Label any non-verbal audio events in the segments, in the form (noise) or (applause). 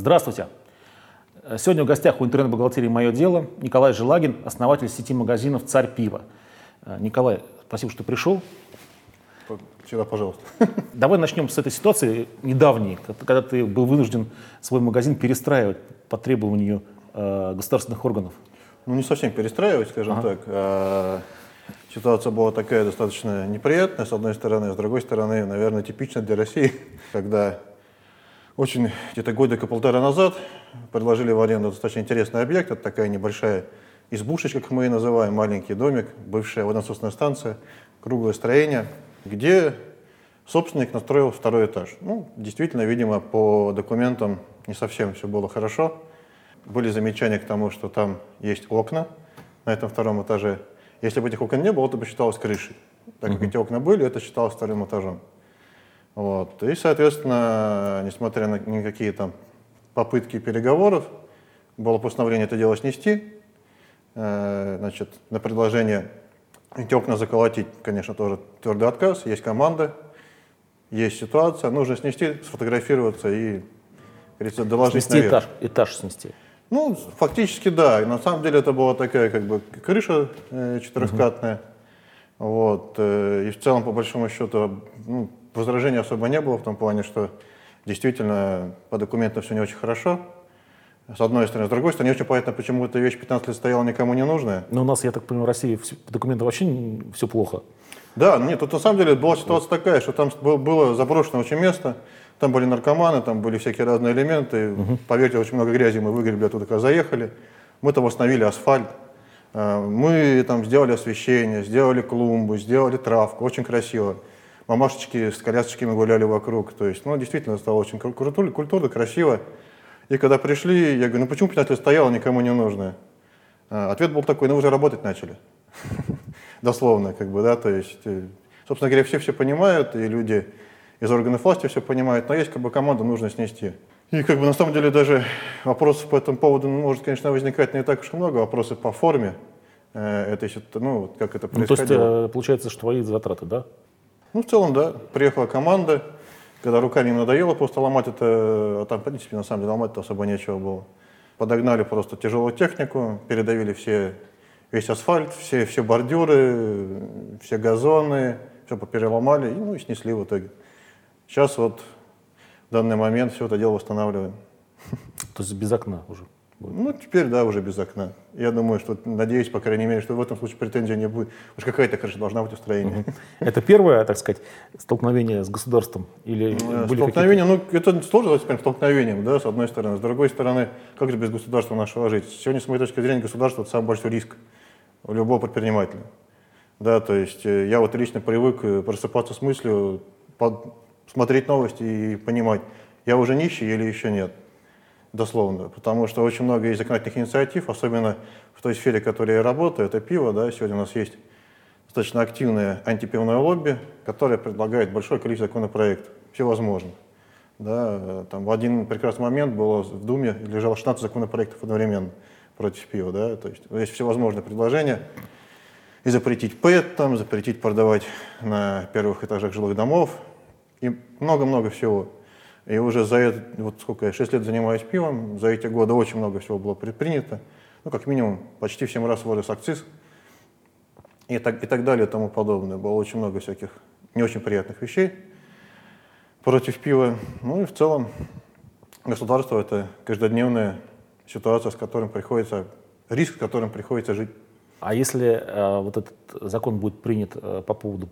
Здравствуйте. Сегодня в гостях у интернет-бухгалтерии «Мое дело» Николай Желагин, основатель сети магазинов «Царь пива». Николай, спасибо, что пришел. Всегда пожалуйста. (laughs) Давай начнем с этой ситуации недавней, когда ты был вынужден свой магазин перестраивать по требованию э, государственных органов. Ну, не совсем перестраивать, скажем ага. так. А, ситуация была такая достаточно неприятная, с одной стороны, с другой стороны, наверное, типично для России, (laughs) когда очень где-то годика полтора назад предложили в аренду достаточно интересный объект. Это такая небольшая избушечка, как мы ее называем, маленький домик, бывшая водонасосная станция, круглое строение, где собственник настроил второй этаж. Ну, действительно, видимо, по документам не совсем все было хорошо. Были замечания к тому, что там есть окна на этом втором этаже. Если бы этих окон не было, это бы считалось крышей. Так как эти окна были, это считалось вторым этажом. Вот. И, соответственно, несмотря на никакие там попытки переговоров, было постановление это дело снести. Э, значит, на предложение эти окна заколотить, конечно, тоже твердый отказ. Есть команда, есть ситуация, нужно снести, сфотографироваться и, говорится, доложить снести наверх. этаж, этаж снести. Ну, фактически да. И на самом деле это была такая как бы крыша э, четырехкатная. Угу. Вот. Э, и в целом, по большому счету, ну, возражений особо не было в том плане, что действительно по документам все не очень хорошо. С одной стороны. С другой стороны, не очень понятно, почему эта вещь 15 лет стояла никому не нужная. Но у нас, я так понимаю, в России по документам вообще все плохо. Да, нет, тут на самом деле была ситуация такая, что там было заброшено очень место, там были наркоманы, там были всякие разные элементы. Угу. Поверьте, очень много грязи мы выгребли оттуда, когда заехали. Мы там восстановили асфальт. А, мы там сделали освещение, сделали клумбу, сделали травку, очень красиво мамашечки с колясочками гуляли вокруг. То есть, ну, действительно, стало очень культурно, красиво. И когда пришли, я говорю, ну почему 15 лет стояло, никому не нужно? А, ответ был такой, ну уже работать начали. (laughs) Дословно, как бы, да, то есть, э, собственно говоря, все все понимают, и люди из органов власти все понимают, но есть как бы команду нужно снести. И как бы на самом деле даже вопросов по этому поводу может, конечно, возникать не так уж и много, вопросы по форме э, этой, ну, как это происходило. Ну, то есть, э, получается, что твои затраты, да? Ну, в целом, да. Приехала команда, когда руками им надоело просто ломать это, а там, в принципе, на самом деле ломать-то особо нечего было. Подогнали просто тяжелую технику, передавили все, весь асфальт, все, все бордюры, все газоны, все попереломали и, ну, и снесли в итоге. Сейчас вот в данный момент все это дело восстанавливаем. То есть без окна уже? Ну, теперь, да, уже без окна. Я думаю, что, надеюсь, по крайней мере, что в этом случае претензий не будет. Уж какая-то, конечно, должна быть устроение. Это первое, так сказать, столкновение с государством? Или ну, столкновение, ну, это сложно назвать столкновением, да, с одной стороны. С другой стороны, как же без государства нашего жить? Сегодня, с моей точки зрения, государство – это самый большой риск у любого предпринимателя. Да, то есть э, я вот лично привык э, просыпаться с мыслью, смотреть новости и понимать, я уже нищий или еще нет дословно, потому что очень много есть законодательных инициатив, особенно в той сфере, в которой я работаю, это пиво, да, сегодня у нас есть достаточно активное антипивное лобби, которое предлагает большое количество законопроектов, всевозможных. Да, там в один прекрасный момент было в Думе лежало 16 законопроектов одновременно против пива, да, то есть есть всевозможные предложения, и запретить ПЭТ, там, запретить продавать на первых этажах жилых домов, и много-много всего. И уже за это, вот сколько я, 6 лет занимаюсь пивом, за эти годы очень много всего было предпринято. Ну, как минимум, почти в 7 раз вырос акциз и так, и так далее и тому подобное. Было очень много всяких не очень приятных вещей против пива. Ну и в целом государство — это каждодневная ситуация, с которым приходится, риск, с которым приходится жить. А если э, вот этот закон будет принят э, по поводу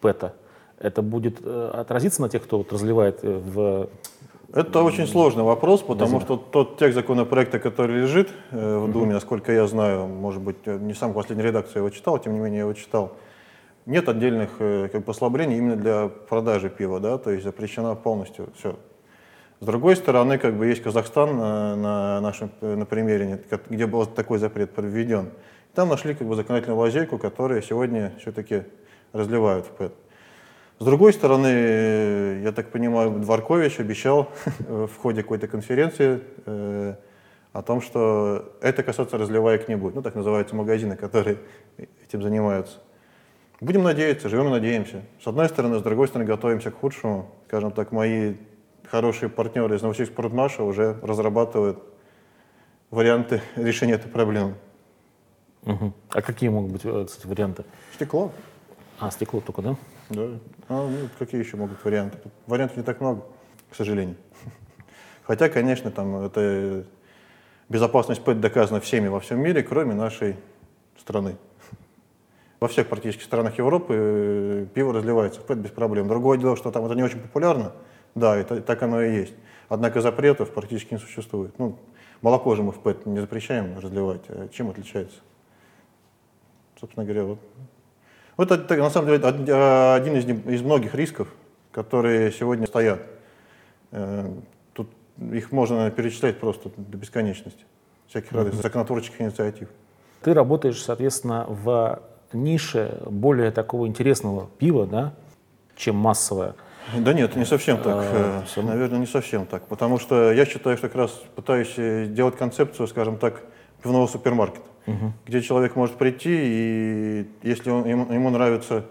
ПЭТа, это будет э, отразиться на тех, кто вот разливает э, в... Это очень сложный вопрос, потому что тот текст законопроекта, который лежит э, в Думе, насколько я знаю, может быть, не сам последней редакции его читал, тем не менее я его читал, нет отдельных как послаблений именно для продажи пива, да, то есть запрещена полностью все. С другой стороны, как бы есть Казахстан на, на нашем на примере, где был такой запрет проведен. Там нашли как бы законодательную лазейку, которая сегодня все-таки разливают в ПЭТ. С другой стороны, я так понимаю, Дворкович обещал в ходе какой-то конференции э, о том, что это касаться разливаек не будет. Ну, так называются магазины, которые этим занимаются. Будем надеяться, живем и надеемся. С одной стороны, с другой стороны, готовимся к худшему. Скажем так, мои хорошие партнеры из Новосибирск Продмаша уже разрабатывают варианты решения этой проблемы. Угу. А какие могут быть, э, кстати, варианты? Стекло. А, стекло только, да? Да. А, ну, какие еще могут варианты? Вариантов не так много, к сожалению. Хотя, конечно, там это безопасность ПЭТ доказана всеми во всем мире, кроме нашей страны. Во всех практически странах Европы э, пиво разливается в ПЭТ без проблем. Другое дело, что там это не очень популярно, да, это, так оно и есть. Однако запретов практически не существует. Ну, молоко же мы в ПЭТ не запрещаем разливать. А чем отличается? Собственно говоря, вот. Вот это, на самом деле, один из, из многих рисков, которые сегодня стоят. Э, тут их можно перечислять просто до бесконечности. Всяких mm-hmm. разных законотворческих инициатив. Ты работаешь, соответственно, в нише более такого интересного пива, да, чем массовое. Да нет, не совсем так. А, э, Наверное, не совсем так. Потому что я считаю, что как раз пытаюсь сделать концепцию, скажем так, пивного супермаркета, угу. где человек может прийти, и если он, ему, ему нравится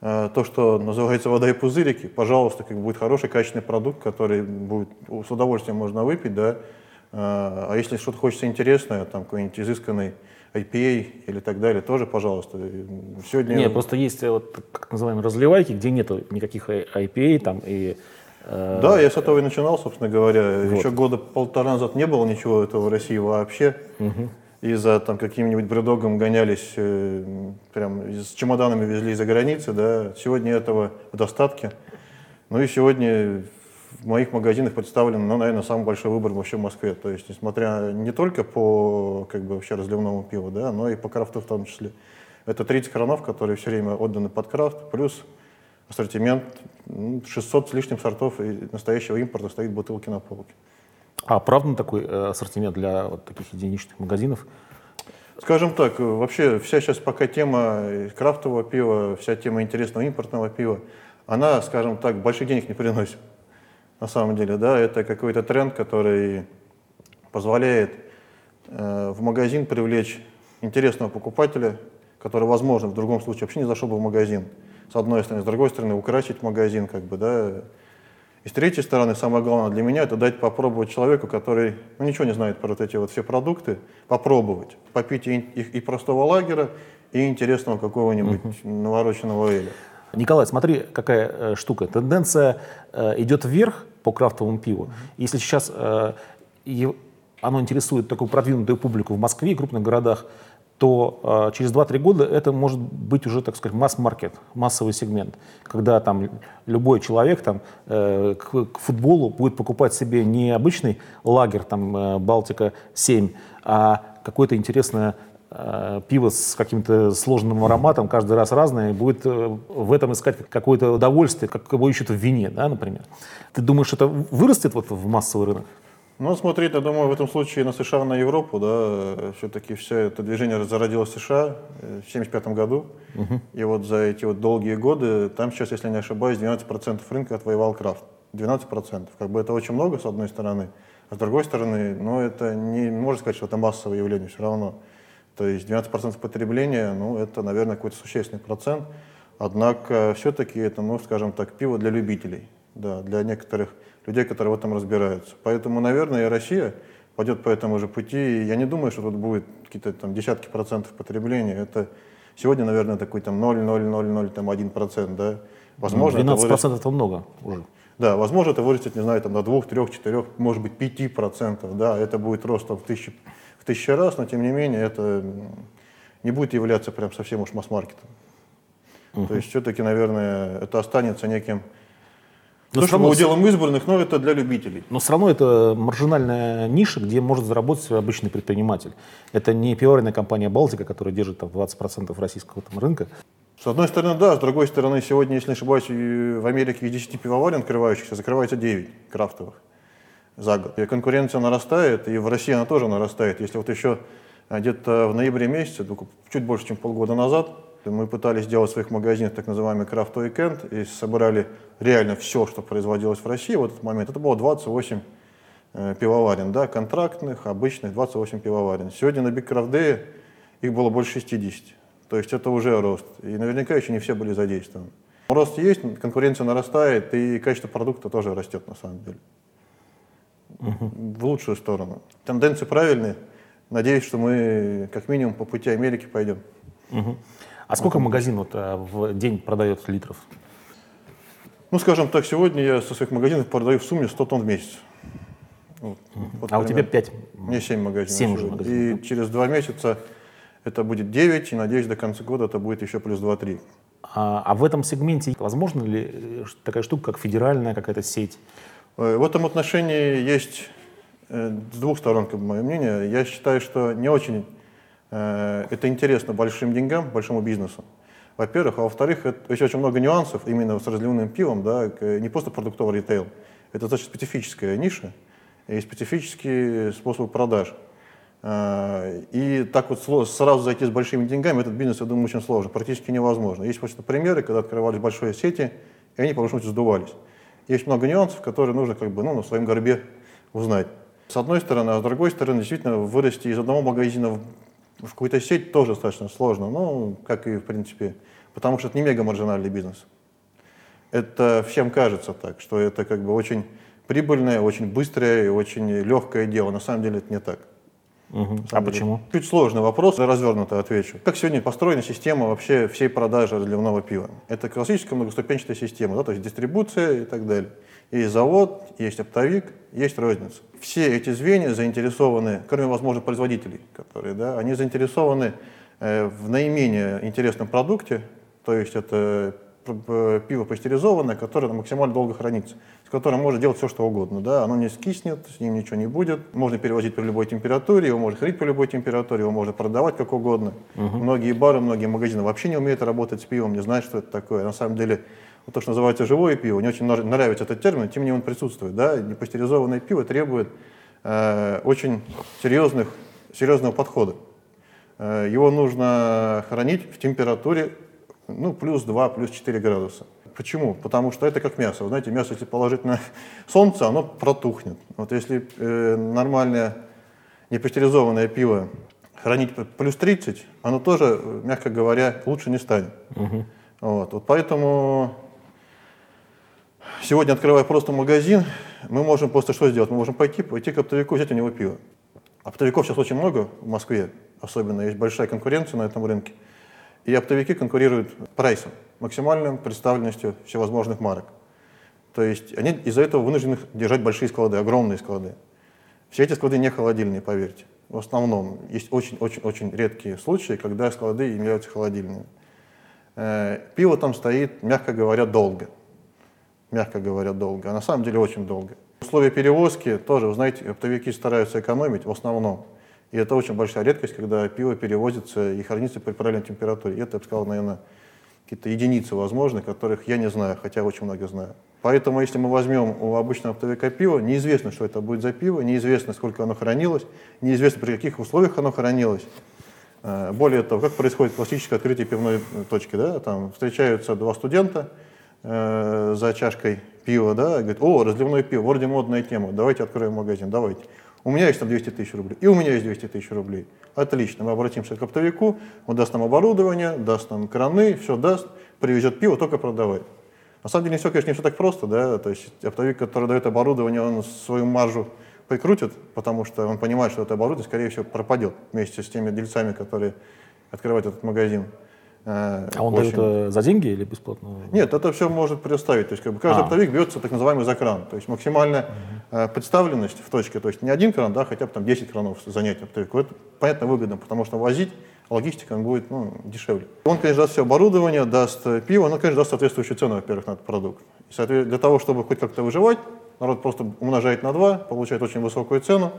э, то, что называется вода и пузырики, пожалуйста, как будет хороший, качественный продукт, который будет с удовольствием можно выпить, да. Э, а если что-то хочется интересное, там какой-нибудь изысканный IPA или так далее, тоже, пожалуйста. Сегодня... Нет, просто есть э, вот так называемые разливайки, где нету никаких IPA там и э... Да, я с этого и начинал, собственно говоря. Вот. Еще года полтора назад не было ничего этого в России вообще. Угу. И за там каким-нибудь бредогом гонялись, э, прям с чемоданами везли из-за границы, да. Сегодня этого в достатке. Ну и сегодня в моих магазинах представлен, ну, наверное, самый большой выбор вообще в Москве. То есть, несмотря не только по как бы, вообще разливному пиву, да, но и по крафту в том числе. Это 30 кранов, которые все время отданы под крафт, плюс ассортимент 600 ну, с лишним сортов и настоящего импорта стоит бутылки на полке. А правда такой э, ассортимент для вот таких единичных магазинов? Скажем так, вообще вся сейчас пока тема крафтового пива, вся тема интересного импортного пива, она, скажем так, больших денег не приносит на самом деле, да, это какой-то тренд, который позволяет э, в магазин привлечь интересного покупателя, который, возможно, в другом случае вообще не зашел бы в магазин. С одной стороны, с другой стороны, украсить магазин, как бы, да. И с третьей стороны, самое главное для меня, это дать попробовать человеку, который ну, ничего не знает про вот эти вот все продукты, попробовать, попить и, и, и простого лагера, и интересного какого-нибудь uh-huh. навороченного эля. Николай, смотри, какая э, штука. Тенденция э, идет вверх по крафтовому пиву. Если сейчас э, оно интересует такую продвинутую публику в Москве и крупных городах, то через 2-3 года это может быть уже, так сказать, масс-маркет, массовый сегмент, когда там любой человек там, к, к футболу будет покупать себе не обычный лагерь, там, Балтика-7, а какое-то интересное Э, пиво с каким-то сложным ароматом, каждый раз разное, и будет э, в этом искать какое-то удовольствие, как его ищут в вине, да, например. Ты думаешь, это вырастет вот в массовый рынок? Ну, смотри, я думаю, в этом случае на США, на Европу, да, все-таки все это движение зародилось в США э, в 1975 году, угу. и вот за эти вот долгие годы, там сейчас, если не ошибаюсь, 12% рынка отвоевал крафт. 12%. Как бы это очень много, с одной стороны, а с другой стороны, ну, это не можно сказать, что это массовое явление все равно. То есть 12% потребления, ну, это, наверное, какой-то существенный процент. Однако все-таки это, ну, скажем так, пиво для любителей, да, для некоторых людей, которые в этом разбираются. Поэтому, наверное, и Россия пойдет по этому же пути. И я не думаю, что тут будет какие-то там десятки процентов потребления. Это сегодня, наверное, такой там 0,0001 процент, да. Возможно, 12 ну, процентов это много уже. Да, возможно, это вырастет, не знаю, там, до 2, 3, 4, может быть, 5 процентов, да, это будет рост в тысячи тысячи раз, но тем не менее это не будет являться прям совсем уж масс-маркетом. Угу. То есть все-таки, наверное, это останется неким но то, равно, уделом избранных, но это для любителей. Но все равно это маржинальная ниша, где может заработать обычный предприниматель. Это не пивоваренная компания «Балтика», которая держит там, 20% российского там, рынка. С одной стороны, да. С другой стороны, сегодня, если не ошибаюсь, в Америке из 10 пивоварен открывающихся закрывается 9 крафтовых за год. И конкуренция нарастает, и в России она тоже нарастает. Если вот еще э, где-то в ноябре месяце, чуть больше, чем полгода назад, мы пытались сделать в своих магазинах так называемый крафт уикенд и собрали реально все, что производилось в России в этот момент. Это было 28 э, пивоварен, да, контрактных, обычных, 28 пивоварен. Сегодня на Big Craft Day их было больше 60. То есть это уже рост. И наверняка еще не все были задействованы. Рост есть, конкуренция нарастает, и качество продукта тоже растет на самом деле. Угу. В лучшую сторону. Тенденции правильные. Надеюсь, что мы как минимум по пути Америки пойдем. Угу. А сколько магазин вот, э, в день продает литров? Ну, скажем так, сегодня я со своих магазинов продаю в сумме 100 тонн в месяц. Вот, вот а у тебя 5? Мне 7 магазинов. 7 уже магазинов. И да? через 2 месяца это будет 9, и надеюсь, до конца года это будет еще плюс 2-3. А, а в этом сегменте возможно ли э, такая штука, как федеральная какая-то сеть? Э, в этом отношении есть с двух сторон, как бы, мое мнение. Я считаю, что не очень это интересно большим деньгам, большому бизнесу. Во-первых, а во-вторых, это очень много нюансов именно с разливным пивом, да, не просто продуктовый ритейл. Это достаточно специфическая ниша и специфический способ продаж. Э, и так вот сразу зайти с большими деньгами, этот бизнес, я думаю, очень сложно, практически невозможно. Есть просто примеры, когда открывались большие сети, и они, по большому счету, сдувались. Есть много нюансов, которые нужно как бы, ну, на своем горбе узнать. С одной стороны, а с другой стороны, действительно, вырасти из одного магазина в, в какую-то сеть тоже достаточно сложно, ну, как и, в принципе, потому что это не мега-маржинальный бизнес. Это всем кажется так, что это как бы очень прибыльное, очень быстрое и очень легкое дело. На самом деле это не так. Угу. А деле. почему? Чуть сложный вопрос, развернуто отвечу. Как сегодня построена система вообще всей продажи разливного пива? Это классическая многоступенчатая система, да, то есть дистрибуция и так далее. Есть завод, есть оптовик, есть розница. Все эти звенья заинтересованы, кроме, возможно, производителей, которые, да, они заинтересованы э, в наименее интересном продукте, то есть это пиво пастеризованное, которое максимально долго хранится, с которым можно делать все, что угодно. Да? Оно не скиснет, с ним ничего не будет. Можно перевозить при любой температуре, его можно хранить при любой температуре, его можно продавать как угодно. Угу. Многие бары, многие магазины вообще не умеют работать с пивом, не знают, что это такое. На самом деле, вот то, что называется живое пиво, не очень нравится этот термин, тем не менее он присутствует. Да? Непастеризованное пиво требует э, очень серьезных, серьезного подхода. Э, его нужно хранить в температуре ну, плюс 2, плюс 4 градуса. Почему? Потому что это как мясо. Вы знаете, мясо, если положить на (laughs) солнце, оно протухнет. Вот если э, нормальное непастеризованное пиво хранить плюс 30, оно тоже, мягко говоря, лучше не станет. Угу. Вот, вот поэтому сегодня, открывая просто магазин, мы можем просто что сделать? Мы можем пойти, пойти к оптовику, взять у него пиво. Оптовиков сейчас очень много в Москве, особенно есть большая конкуренция на этом рынке. И оптовики конкурируют прайсом, максимальной представленностью всевозможных марок. То есть они из-за этого вынуждены держать большие склады, огромные склады. Все эти склады не холодильные, поверьте. В основном есть очень-очень-очень редкие случаи, когда склады являются холодильными. Э, пиво там стоит, мягко говоря, долго. Мягко говоря, долго. А на самом деле очень долго. Условия перевозки тоже, вы знаете, оптовики стараются экономить в основном. И это очень большая редкость, когда пиво перевозится и хранится при правильной температуре. Это, я бы сказал, наверное, какие-то единицы возможны, которых я не знаю, хотя очень много знаю. Поэтому, если мы возьмем у обычного оптовика пиво, неизвестно, что это будет за пиво, неизвестно, сколько оно хранилось, неизвестно, при каких условиях оно хранилось. Э, более того, как происходит классическое открытие пивной точки, да, там встречаются два студента э, за чашкой пива, да, и говорят, о, разливное пиво, вроде модная тема, давайте откроем магазин, давайте. У меня есть там 200 тысяч рублей, и у меня есть 200 тысяч рублей. Отлично, мы обратимся к оптовику, он даст нам оборудование, даст нам краны, все даст, привезет пиво, только продавай. На самом деле не все, конечно, не все так просто, да, то есть оптовик, который дает оборудование, он свою маржу прикрутит, потому что он понимает, что это оборудование, скорее всего, пропадет вместе с теми дельцами, которые открывают этот магазин. Э, а он очень... дает за деньги или бесплатно? Нет, это все может предоставить. То есть как бы, каждый а. оптовик берется так называемый за кран. То есть максимальная угу. представленность в точке. То есть не один кран, да, хотя бы там 10 кранов занять оптовику. Это понятно выгодно, потому что возить логистика будет ну, дешевле. Он, конечно, даст все оборудование, даст пиво, но, конечно, даст соответствующую цену, во-первых, на этот продукт. И, для того, чтобы хоть как-то выживать, народ просто умножает на 2, получает очень высокую цену,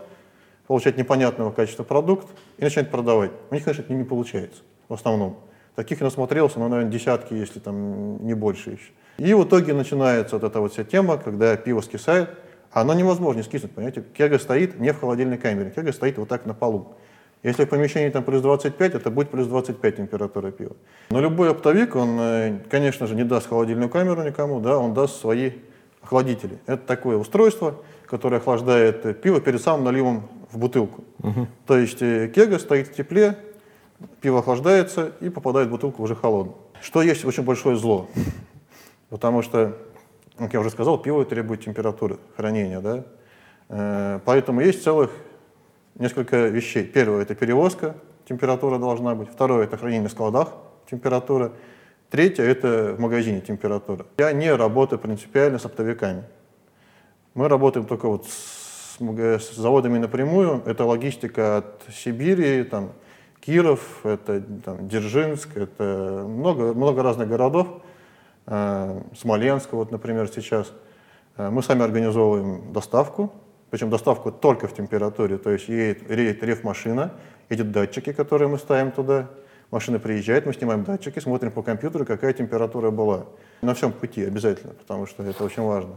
получает непонятного качества продукт и начинает продавать. У них, конечно, это не получается в основном. Таких насмотрелся, ну, наверное, десятки, если там не больше еще. И в итоге начинается вот эта вот вся тема, когда пиво скисает, а оно невозможно скиснуть, понимаете? Кега стоит не в холодильной камере, кега стоит вот так на полу. Если в помещении там плюс 25, это будет плюс 25 температура пива. Но любой оптовик, он, э, конечно же, не даст холодильную камеру никому, да, он даст свои охладители. Это такое устройство, которое охлаждает пиво перед самым наливом в бутылку. Угу. То есть э, кега стоит в тепле, пиво охлаждается и попадает в бутылку уже холодно. Что есть очень большое зло? Потому что, как я уже сказал, пиво требует температуры хранения, да? Э, поэтому есть целых несколько вещей. Первое – это перевозка, температура должна быть. Второе – это хранение в складах, температура. Третье – это в магазине температура. Я не работаю принципиально с оптовиками. Мы работаем только вот с, с заводами напрямую. Это логистика от Сибири, там, Киров, это там, Дзержинск, это много, много разных городов. Э, Смоленск, вот, например, сейчас. Э, мы сами организовываем доставку, причем доставку только в температуре, то есть едет, едет реф-машина, едут датчики, которые мы ставим туда, машина приезжает, мы снимаем датчики, смотрим по компьютеру, какая температура была. На всем пути обязательно, потому что это очень важно.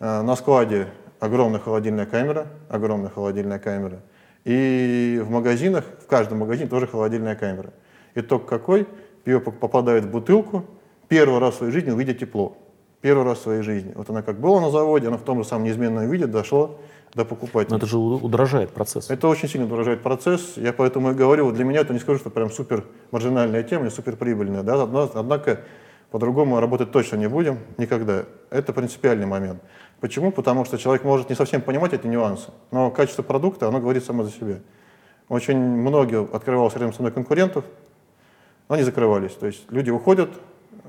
Э, на складе огромная холодильная камера, огромная холодильная камера. И в магазинах, в каждом магазине тоже холодильная камера. Итог какой? Пиво попадает в бутылку, первый раз в своей жизни увидит тепло. Первый раз в своей жизни. Вот она как была на заводе, она в том же самом неизменном виде дошла до покупателя. Но это же удорожает процесс. Это очень сильно удорожает процесс. Я поэтому и говорю, для меня это не скажу, что прям супер маржинальная тема, супер прибыльная. Да? Однако по-другому работать точно не будем никогда. Это принципиальный момент. Почему? Потому что человек может не совсем понимать эти нюансы, но качество продукта, оно говорит само за себя. Очень многие открывалось рядом со мной конкурентов, но они закрывались. То есть люди уходят,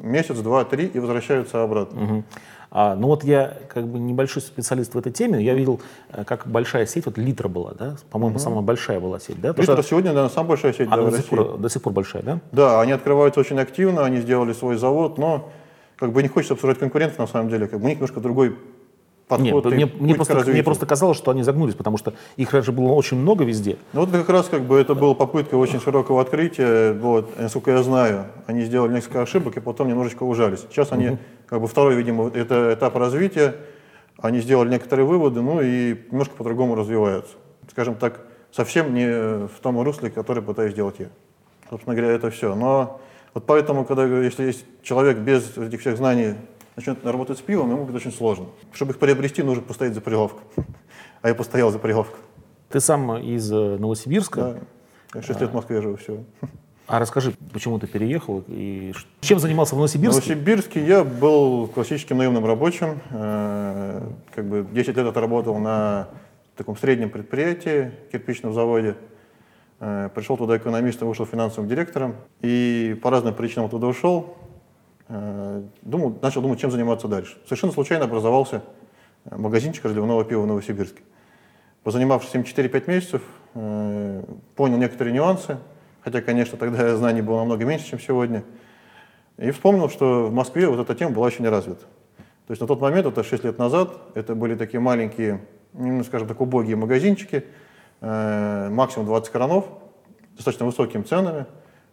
месяц, два, три и возвращаются обратно. Угу. А, ну вот я как бы небольшой специалист в этой теме, я видел, э, как большая сеть, вот Литра была, да, по-моему, угу. самая большая была сеть, да? Литра что... сегодня, наверное, самая большая сеть Она до, сих пор, до сих пор большая, да? Да, они открываются очень активно, они сделали свой завод, но как бы не хочется обсуждать конкурентов на самом деле, как бы у них немножко другой подход. Нет, мне, мне, просто, мне просто казалось, что они загнулись, потому что их раньше было очень много везде. Ну вот как раз как бы это была попытка очень широкого открытия. Вот, насколько я знаю, они сделали несколько ошибок и потом немножечко ужались. Сейчас они, угу. Как бы второй, видимо, это этап развития. Они сделали некоторые выводы, ну и немножко по-другому развиваются. Скажем так, совсем не в том русле, который пытаюсь сделать я. Собственно говоря, это все. Но вот поэтому, когда если есть человек без этих всех знаний начнет работать с пивом, ему будет очень сложно. Чтобы их приобрести, нужно постоять за прилавком. (laughs) А я постоял за прилавком. Ты сам из э, Новосибирска? Да, я 6 лет в Москве живу, все. (laughs) А расскажи, почему ты переехал и чем занимался в Новосибирске? В Новосибирске я был классическим наемным рабочим. Э, как бы 10 лет отработал на таком среднем предприятии, кирпичном заводе. Э, пришел туда экономистом, вышел финансовым директором. И по разным причинам туда ушел. Э, думал, начал думать, чем заниматься дальше. Совершенно случайно образовался магазинчик разливного пива в Новосибирске. Позанимавшись им 4-5 месяцев, понял некоторые нюансы, хотя, конечно, тогда (laughs) знаний было намного меньше, чем сегодня, и вспомнил, что в Москве вот эта тема была очень не развита. То есть на тот момент, это 6 лет назад, это были такие маленькие, ну, скажем так, убогие магазинчики, максимум 20 кранов, достаточно высокими ценами.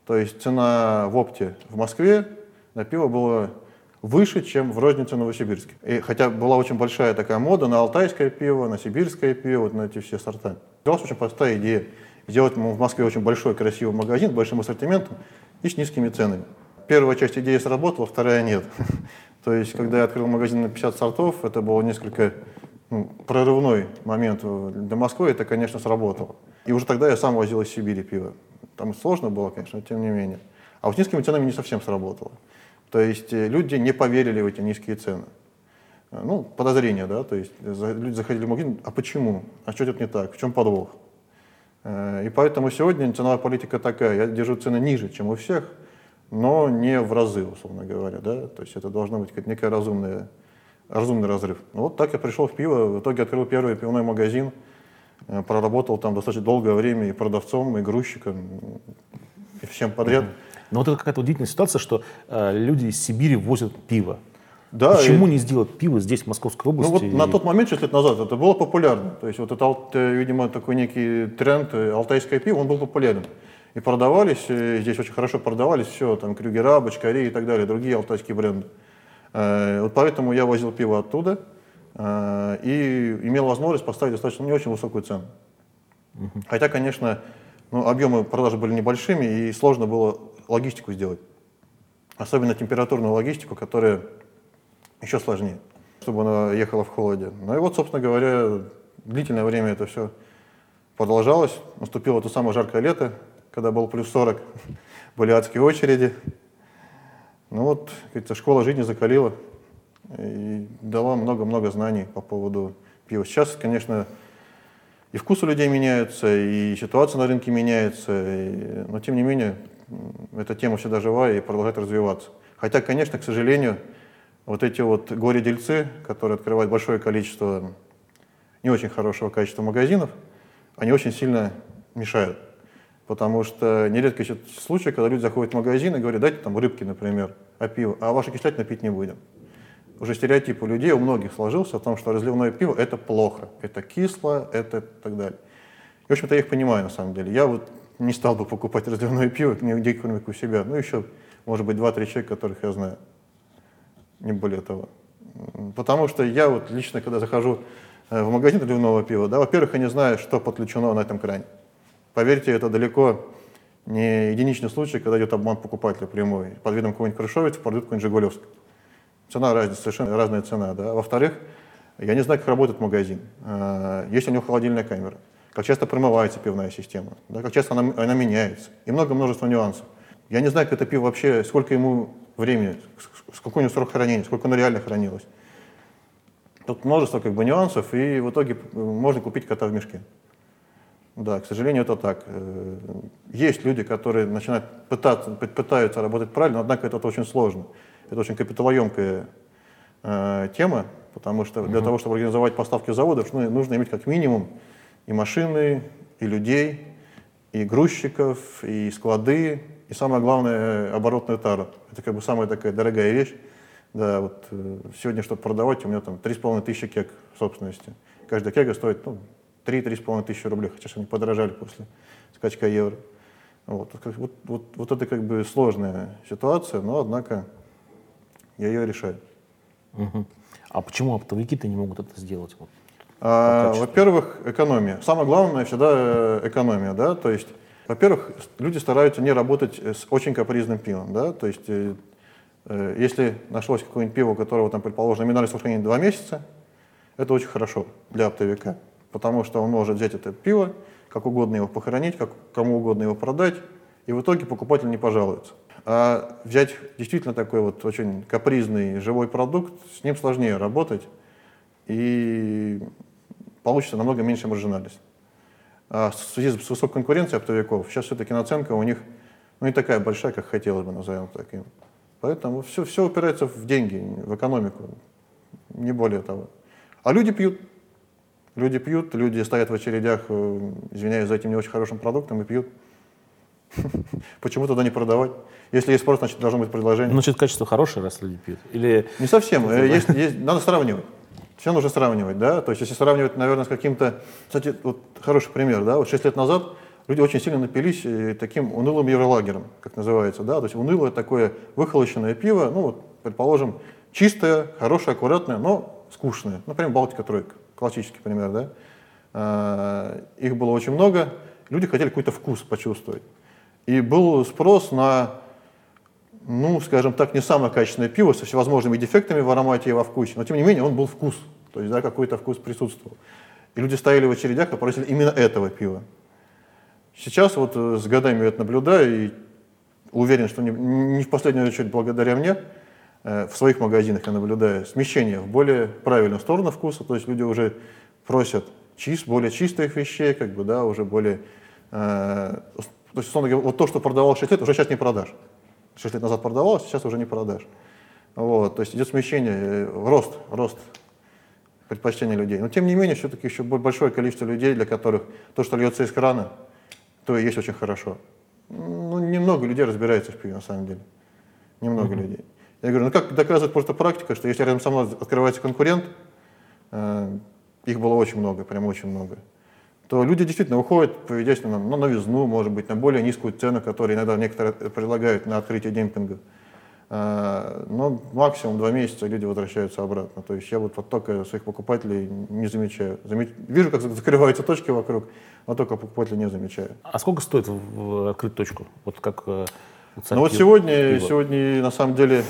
То есть цена в опте в Москве на пиво было выше, чем в рознице Новосибирске. И хотя была очень большая такая мода на алтайское пиво, на сибирское пиво, вот на эти все сорта. Сделалась очень простая идея. Сделать в Москве очень большой красивый магазин большим ассортиментом и с низкими ценами. Первая часть идеи сработала, вторая нет. (laughs) То есть, когда я открыл магазин на 50 сортов, это был несколько ну, прорывной момент для Москвы, это, конечно, сработало. И уже тогда я сам возил из Сибири пиво. Там сложно было, конечно, но тем не менее. А вот с низкими ценами не совсем сработало. То есть э, люди не поверили в эти низкие цены. Э, ну, подозрения, да, то есть люди заходили в магазин, а почему? А что тут не так? В чем подвох? Э, и поэтому сегодня ценовая политика такая, я держу цены ниже, чем у всех, но не в разы, условно говоря, да, то есть это должно быть некая разумная, разумный разрыв. Ну, вот так я пришел в пиво, в итоге открыл первый пивной магазин, проработал там достаточно долгое время и продавцом, и грузчиком, и всем подряд. Но вот это какая-то удивительная ситуация, что э, люди из Сибири возят пиво. Да, Почему и... не сделать пиво здесь, в Московской области? Ну вот и... на тот момент, 6 лет назад, это было популярно. То есть вот это, видимо, такой некий тренд, э, алтайское пиво, он был популярен. И продавались, и здесь очень хорошо продавались все, там Крюгера, Бочкари и так далее, другие алтайские бренды. Э, вот поэтому я возил пиво оттуда э, и имел возможность поставить достаточно не очень высокую цену. Угу. Хотя, конечно, ну, объемы продажи были небольшими, и сложно было логистику сделать. Особенно температурную логистику, которая еще сложнее, чтобы она ехала в холоде. Ну и вот, собственно говоря, длительное время это все продолжалось. Наступило то самое жаркое лето, когда был плюс 40, (laughs) были адские очереди. Ну вот, как школа жизни закалила. и дала много-много знаний по поводу пива. Сейчас, конечно, и вкус у людей меняется, и ситуация на рынке меняется, и, но тем не менее эта тема всегда живая и продолжает развиваться. Хотя, конечно, к сожалению, вот эти вот горе-дельцы, которые открывают большое количество не очень хорошего качества магазинов, они очень сильно мешают. Потому что нередко случаи, когда люди заходят в магазин и говорят, дайте там рыбки, например, а пиво, а ваше кислятина пить не будем. Уже стереотип у людей, у многих сложился о том, что разливное пиво – это плохо, это кисло, это так далее. И, в общем-то, я их понимаю, на самом деле. Я вот не стал бы покупать (laughs) разливное пиво кроме у себя. Ну, еще, может быть, два-три человека, которых я знаю. Не более того. Потому что я вот лично, когда захожу э, в магазин разливного пива, да, во-первых, я не знаю, что подключено на этом кране. Поверьте, это далеко не единичный случай, когда идет обман покупателя прямой. Под видом какого-нибудь Крышовица продают какой-нибудь Жигулевск. Цена разница, совершенно разная цена. Да? Во-вторых, я не знаю, как работает магазин. Э, есть у него холодильная камера. Как часто промывается пивная система. Да? Как часто она, она меняется. И много множества нюансов. Я не знаю, как это пиво вообще, сколько ему времени, сколько у него срок хранения, сколько оно реально хранилось. Тут множество как бы нюансов, и в итоге можно купить кота в мешке. Да, к сожалению, это так. Э, есть люди, которые начинают пытаться, пытаются работать правильно, однако это очень сложно. Это очень капиталоемкая э, тема, потому что для того, чтобы организовать поставки заводов, ну, нужно иметь как минимум и машины, и людей, и грузчиков, и склады, и самое главное, оборотную тару. Это как бы самая такая дорогая вещь. Да, вот э, сегодня, чтобы продавать, у меня там 3,5 тысячи кек собственности. Каждая кега стоит ну, 3-3,5 тысячи рублей, хотя они подорожали после скачка евро. Вот, вот, вот, вот это как бы сложная ситуация, но однако я ее решаю. Угу. А почему оптовики-то не могут это сделать? Вот, а, во-первых, экономия. Самое главное всегда э, экономия, да, то есть, во-первых, люди стараются не работать с очень капризным пивом, да, то есть, э, э если нашлось какое-нибудь пиво, у которого, там, предположим, номинальное сохранение 2 месяца, это очень хорошо для оптовика потому что он может взять это пиво, как угодно его похоронить, как кому угодно его продать, и в итоге покупатель не пожалуется. А взять действительно такой вот очень капризный живой продукт, с ним сложнее работать, и получится намного меньше маржинальность. А в связи с высокой конкуренцией оптовиков, сейчас все-таки наценка у них ну, не такая большая, как хотелось бы, назовем таким. Поэтому все, все упирается в деньги, в экономику, не более того. А люди пьют. Люди пьют, люди стоят в очередях, э, извиняюсь за этим не очень хорошим продуктом и пьют. (laughs) Почему тогда не продавать? Если есть спрос, значит должно быть предложение. Значит, качество хорошее, раз люди пьют? Или... Не совсем. Есть, есть, надо сравнивать. Все нужно сравнивать, да? То есть, если сравнивать, наверное, с каким-то... Кстати, вот хороший пример, да? Вот 6 лет назад люди очень сильно напились э, таким унылым евролагером, как называется, да? То есть, унылое такое выхолощенное пиво, ну, вот, предположим, чистое, хорошее, аккуратное, но скучное. Например, Балтика тройка классический пример, да, а, их было очень много, люди хотели какой-то вкус почувствовать. И был спрос на, ну, скажем так, не самое качественное пиво со всевозможными дефектами в аромате и во вкусе, но тем не менее он был вкус, то есть, да, какой-то вкус присутствовал. И люди стояли в очередях и просили именно этого пива. Сейчас вот э, с годами я это наблюдаю и уверен, что не, не в последнюю очередь благодаря мне, Э, в своих магазинах я наблюдаю смещение в более правильную сторону вкуса, то есть люди уже просят чист, более чистых вещей, как бы, да, уже более... Э, то есть, говоря, вот то, что продавал 6 лет, уже сейчас не продашь. 6 лет назад продавалось, сейчас уже не продашь. Вот, то есть идет смещение, э, рост, рост предпочтения людей. Но тем не менее, все-таки еще большое количество людей, для которых то, что льется из крана, то и есть очень хорошо. Ну, немного людей разбирается в пиве, на самом деле. Немного mm-hmm. людей. Я говорю, ну как доказывает просто практика, что если рядом со мной открывается конкурент, э, их было очень много, прям очень много, то люди действительно уходят, поведясь на, на новизну, может быть, на более низкую цену, которую иногда некоторые предлагают на открытие демпинга. Э, но максимум два месяца люди возвращаются обратно. То есть я вот потока своих покупателей не замечаю. Замеч... Вижу, как закрываются точки вокруг, но только покупателей не замечаю. А сколько стоит открыть точку? Вот как э, ну вот сегодня, сегодня на самом деле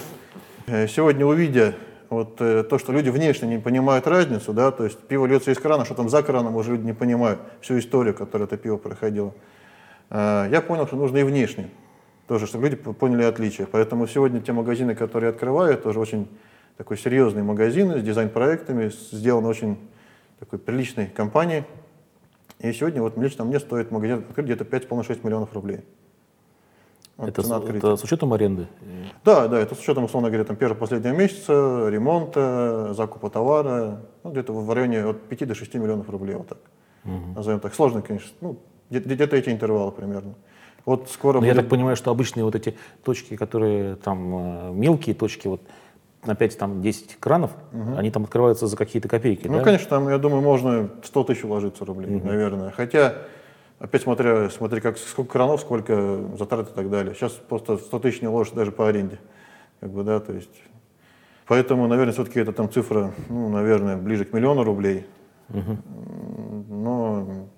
Э, сегодня увидя вот э, то, что люди внешне не понимают разницу, да, то есть пиво льется из крана, что там за краном, уже люди не понимают всю историю, которую это пиво проходило. Э, я понял, что нужно и внешне, тоже, чтобы люди поняли отличия. Поэтому сегодня те магазины, которые открывают, тоже очень такой серьезный магазин с дизайн-проектами, сделан очень такой приличной компанией. И сегодня вот лично мне стоит магазин открыть где-то 5,5-6 миллионов рублей. Вот это, с, это с учетом аренды? Да, да, это с учетом, условно говоря, там, первого последнего месяца, ремонта, закупа товара, ну, где-то в районе от 5 до 6 миллионов рублей, вот так. Угу. Назовем так. Сложно, конечно, ну, где-то эти интервалы примерно. Вот скоро будет... Я так понимаю, что обычные вот эти точки, которые там э, мелкие точки, вот на 5 там 10 кранов, угу. они там открываются за какие-то копейки, Ну, да? конечно, там, я думаю, можно 100 тысяч вложиться рублей, угу. наверное. Хотя, опять смотря, смотри, как, сколько кранов, сколько затрат и так далее. Сейчас просто 100 тысяч не ложишь даже по аренде. Как бы, да, то есть... Поэтому, наверное, все-таки эта там цифра, ну, наверное, ближе к миллиону рублей. Угу. Но,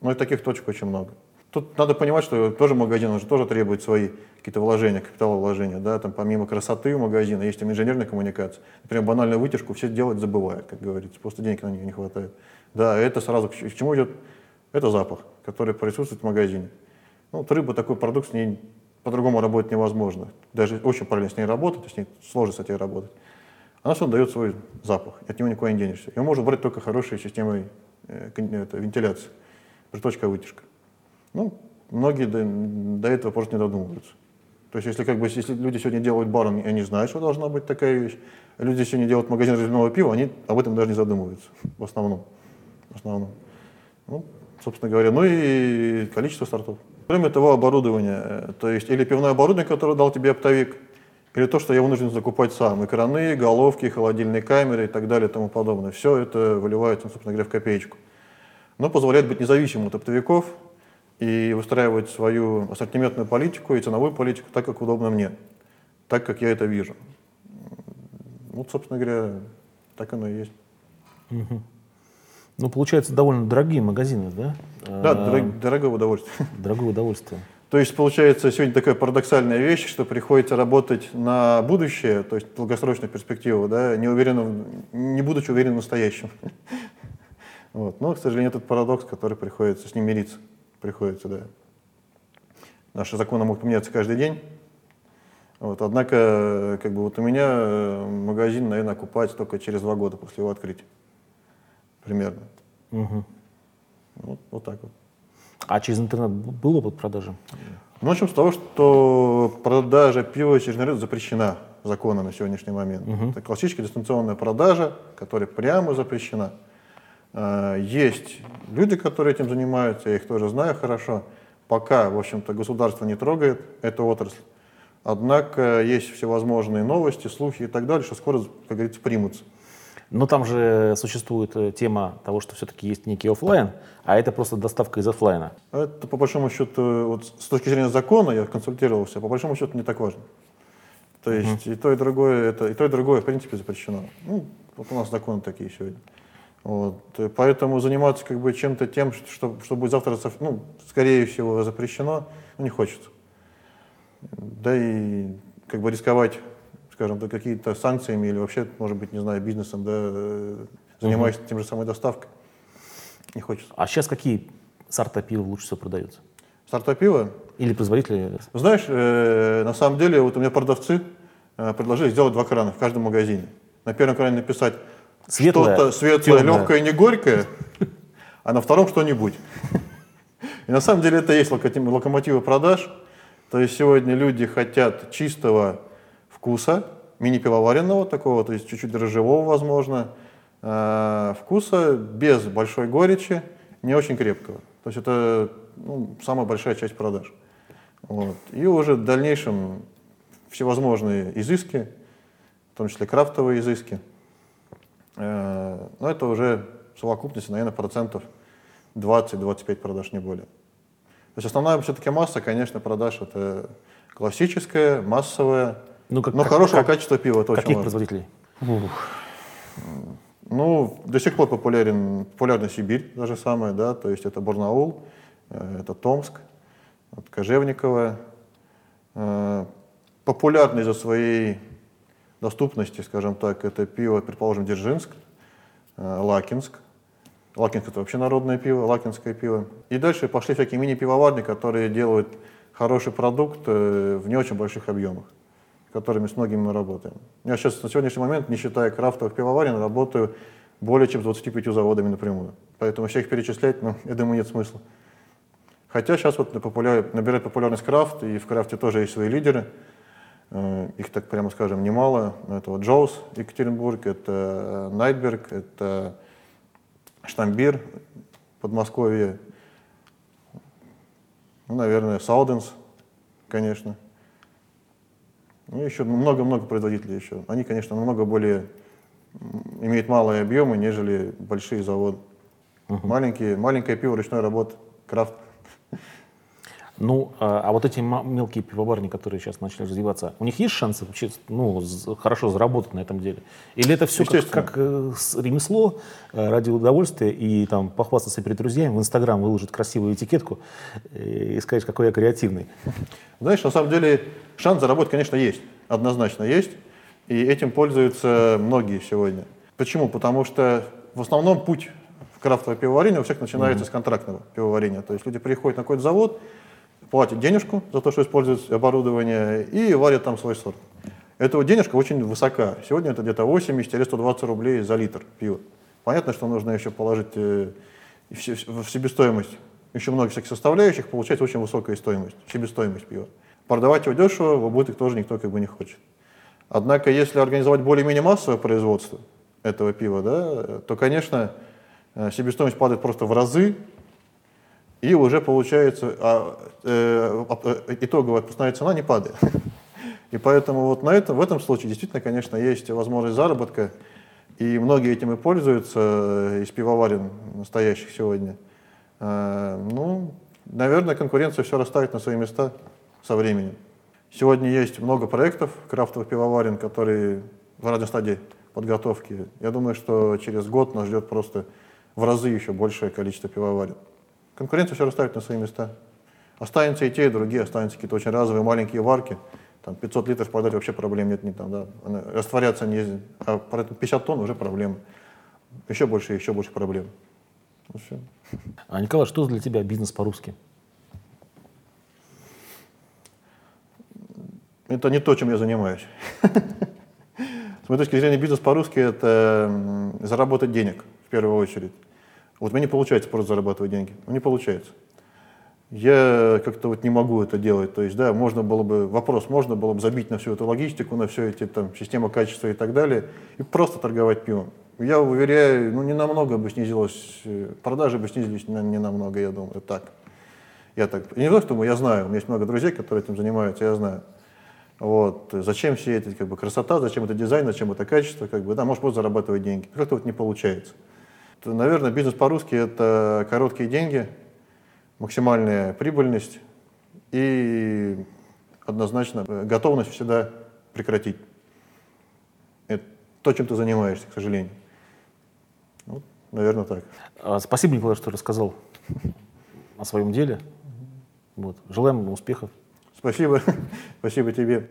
но и таких точек очень много. Тут надо понимать, что тоже магазин, он же тоже требует свои какие-то вложения, капиталовложения. Да? Там помимо красоты магазина есть там инженерная коммуникация. Например, банальную вытяжку все делать забывают, как говорится. Просто денег на нее не хватает. Да, это сразу к чему идет? Это запах, который присутствует в магазине. Ну, вот рыба такой продукт, с ней по-другому работать невозможно. Даже очень правильно с ней работать, с ней сложно с этим работать. Она все дает свой запах, от него никуда не денешься. Ее можно брать только хорошей системой э, это, вентиляции, приточка вытяжка. Ну, многие до, до этого просто не додумываются. То есть, если, как бы, если люди сегодня делают бар, они знают, что должна быть такая вещь. Люди сегодня делают магазин разливного пива, они об этом даже не задумываются, в основном. В основном. Ну, собственно говоря, ну и количество стартов. Кроме того, оборудование, э, то есть или пивное оборудование, которое дал тебе оптовик, или то, что я вынужден закупать сам. Экраны, головки, холодильные камеры и так далее и тому подобное. Все это выливается, собственно говоря, в копеечку. Но позволяет быть независимым от оптовиков, и выстраивать свою ассортиментную политику и ценовую политику так, как удобно мне, так, как я это вижу. Вот, собственно говоря, так оно и есть. Угу. Ну, получается, довольно дорогие магазины, да? Да, а, дорог, дорогое удовольствие. (laughs) Дорогое удовольствие. То есть, получается, сегодня такая парадоксальная вещь, что приходится работать на будущее, то есть долгосрочную перспективу, да, не, уверенно, не будучи уверен в настоящем. (laughs) Вот. Но, к сожалению, этот парадокс, который приходится с ним мириться приходится, да. Наши законы могут меняться каждый день. Вот, однако, как бы вот у меня э, магазин, наверное, окупается только через два года после его открытия. Примерно. Угу. Вот, вот так вот. А через интернет был опыт продажи? Ну, начнем с того, что продажа пива через интернет запрещена законом на сегодняшний момент. Угу. Это классическая дистанционная продажа, которая прямо запрещена. Э, есть люди, которые этим занимаются, я их тоже знаю хорошо. Пока, в общем-то, государство не трогает эту отрасль. Однако есть всевозможные новости, слухи и так далее, что скоро, как говорится, примутся. Но там же существует э, тема того, что все-таки есть некий офлайн, а это просто доставка из офлайна. Это, по большому счету, вот с точки зрения закона, я консультировался, по большому счету не так важно. То есть mm и то, и другое, это, и то, и другое, в принципе, запрещено. Ну, вот у нас законы такие сегодня. Вот. Поэтому заниматься как бы чем-то тем, что, что будет завтра, ну, скорее всего, запрещено, ну, не хочется. Да и как бы рисковать, скажем так, какие-то санкциями или вообще, может быть, не знаю, бизнесом, да, занимаясь угу. тем же самой доставкой, не хочется. А сейчас какие сорта пива лучше всего продаются? Сорта пива? Или производители? Знаешь, э, на самом деле, вот у меня продавцы э, предложили сделать два крана в каждом магазине. На первом кране написать Светлое, что-то светлое, темное. легкое, не горькое, а на втором что-нибудь. И на самом деле это есть локомотивы продаж. То есть сегодня люди хотят чистого вкуса, мини-пивоваренного такого, то есть чуть-чуть дрожжевого, возможно, э, вкуса без большой горечи, не очень крепкого. То есть это ну, самая большая часть продаж. Вот. И уже в дальнейшем всевозможные изыски, в том числе крафтовые изыски – Э, но это уже в совокупности, наверное, процентов 20-25 продаж, не более. То есть основная все-таки масса, конечно, продаж это классическая, массовая, ну, как, но как, хорошего как, качества пива. Это каких производителей? Ну, до сих пор популярен, популярна Сибирь, даже самое, да, то есть это Барнаул, э, это Томск, вот Кожевниково. Э, популярный за своей доступности, скажем так, это пиво, предположим, Дзержинск, э, Лакинск. Лакинск это вообще народное пиво, лакинское пиво. И дальше пошли всякие мини-пивоварни, которые делают хороший продукт в не очень больших объемах. Которыми с многими мы работаем. Я сейчас на сегодняшний момент, не считая крафтовых пивоварен, работаю более чем с 25 заводами напрямую. Поэтому всех перечислять, ну, я думаю, нет смысла. Хотя сейчас вот популяр... набирает популярность крафт, и в крафте тоже есть свои лидеры. Э, их, так прямо скажем, немало. Это вот Джоус, Екатеринбург, это Найтберг, это Штамбир, Подмосковье, ну, наверное, Сауденс, конечно. Ну, еще много-много производителей еще. Они, конечно, намного более имеют малые объемы, нежели большие заводы. Угу. Маленькие, маленькое пиво ручной работы, крафт. Ну, а, а вот эти мелкие пивоварни, которые сейчас начали развиваться, у них есть шансы вообще ну, хорошо заработать на этом деле? Или это все как, как э, ремесло э, ради удовольствия и там похвастаться перед друзьями, в Инстаграм выложить красивую этикетку и сказать, какой я креативный? Знаешь, на самом деле шанс заработать, конечно, есть. Однозначно есть. И этим пользуются многие сегодня. Почему? Потому что в основном путь в крафтовое пивоварение у всех начинается mm-hmm. с контрактного пивоварения. То есть люди приходят на какой-то завод, платят денежку за то, что используют оборудование, и варят там свой сорт. Эта вот денежка очень высока. Сегодня это где-то 80 или 120 рублей за литр пива. Понятно, что нужно еще положить э, в себестоимость еще много всяких составляющих, получается очень высокая стоимость, себестоимость пива. Продавать его дешево в убыток тоже никто как бы не хочет. Однако, если организовать более-менее массовое производство этого пива, да, то, конечно, э, себестоимость падает просто в разы, и уже получается, а, э, э, итоговая отпускная цена не падает. И поэтому вот на этом, в этом случае действительно, конечно, есть возможность заработка, и многие этим и пользуются э, из пивоварен настоящих сегодня. Э, ну, наверное, конкуренция все расставит на свои места со временем. Сегодня есть много проектов крафтовых пивоварен, которые в разной стадии подготовки. Я думаю, что через год нас ждет просто в разы еще большее количество пивоварен. Конкуренция все расставит на свои места. Останутся и те, и другие, останутся какие-то очень разовые маленькие варки. Там 500 литров продать вообще проблем нет. Не, там, да. Растворяться не... А 50 тонн уже проблемы. Еще больше, еще больше проблем. Все. А, Николай, что для тебя бизнес по-русски? Это не то, чем я занимаюсь. (laughs) С моей точки зрения, бизнес по-русски – это заработать денег в первую очередь. Вот мне не получается просто зарабатывать деньги. Не получается. Я как-то вот не могу это делать. То есть, да, можно было бы, вопрос, можно было бы забить на всю эту логистику, на все эти там системы качества и так далее, и просто торговать пивом. Я уверяю, ну, не намного бы снизилось, продажи бы снизились не, не намного, я думаю, так. Я так, не то, что я знаю, у меня есть много друзей, которые этим занимаются, я знаю. Вот. Зачем все эти как бы, красота, зачем это дизайн, зачем это качество, как бы, да, может просто зарабатывать деньги. Как-то вот не получается. Наверное, бизнес по-русски – это короткие деньги, максимальная прибыльность и однозначно готовность всегда прекратить. Это то, чем ты занимаешься, к сожалению. Вот, наверное, так. А, спасибо, Николай, что рассказал о своем деле. Вот. Желаем успехов. Спасибо. (laughs) Спасибо тебе.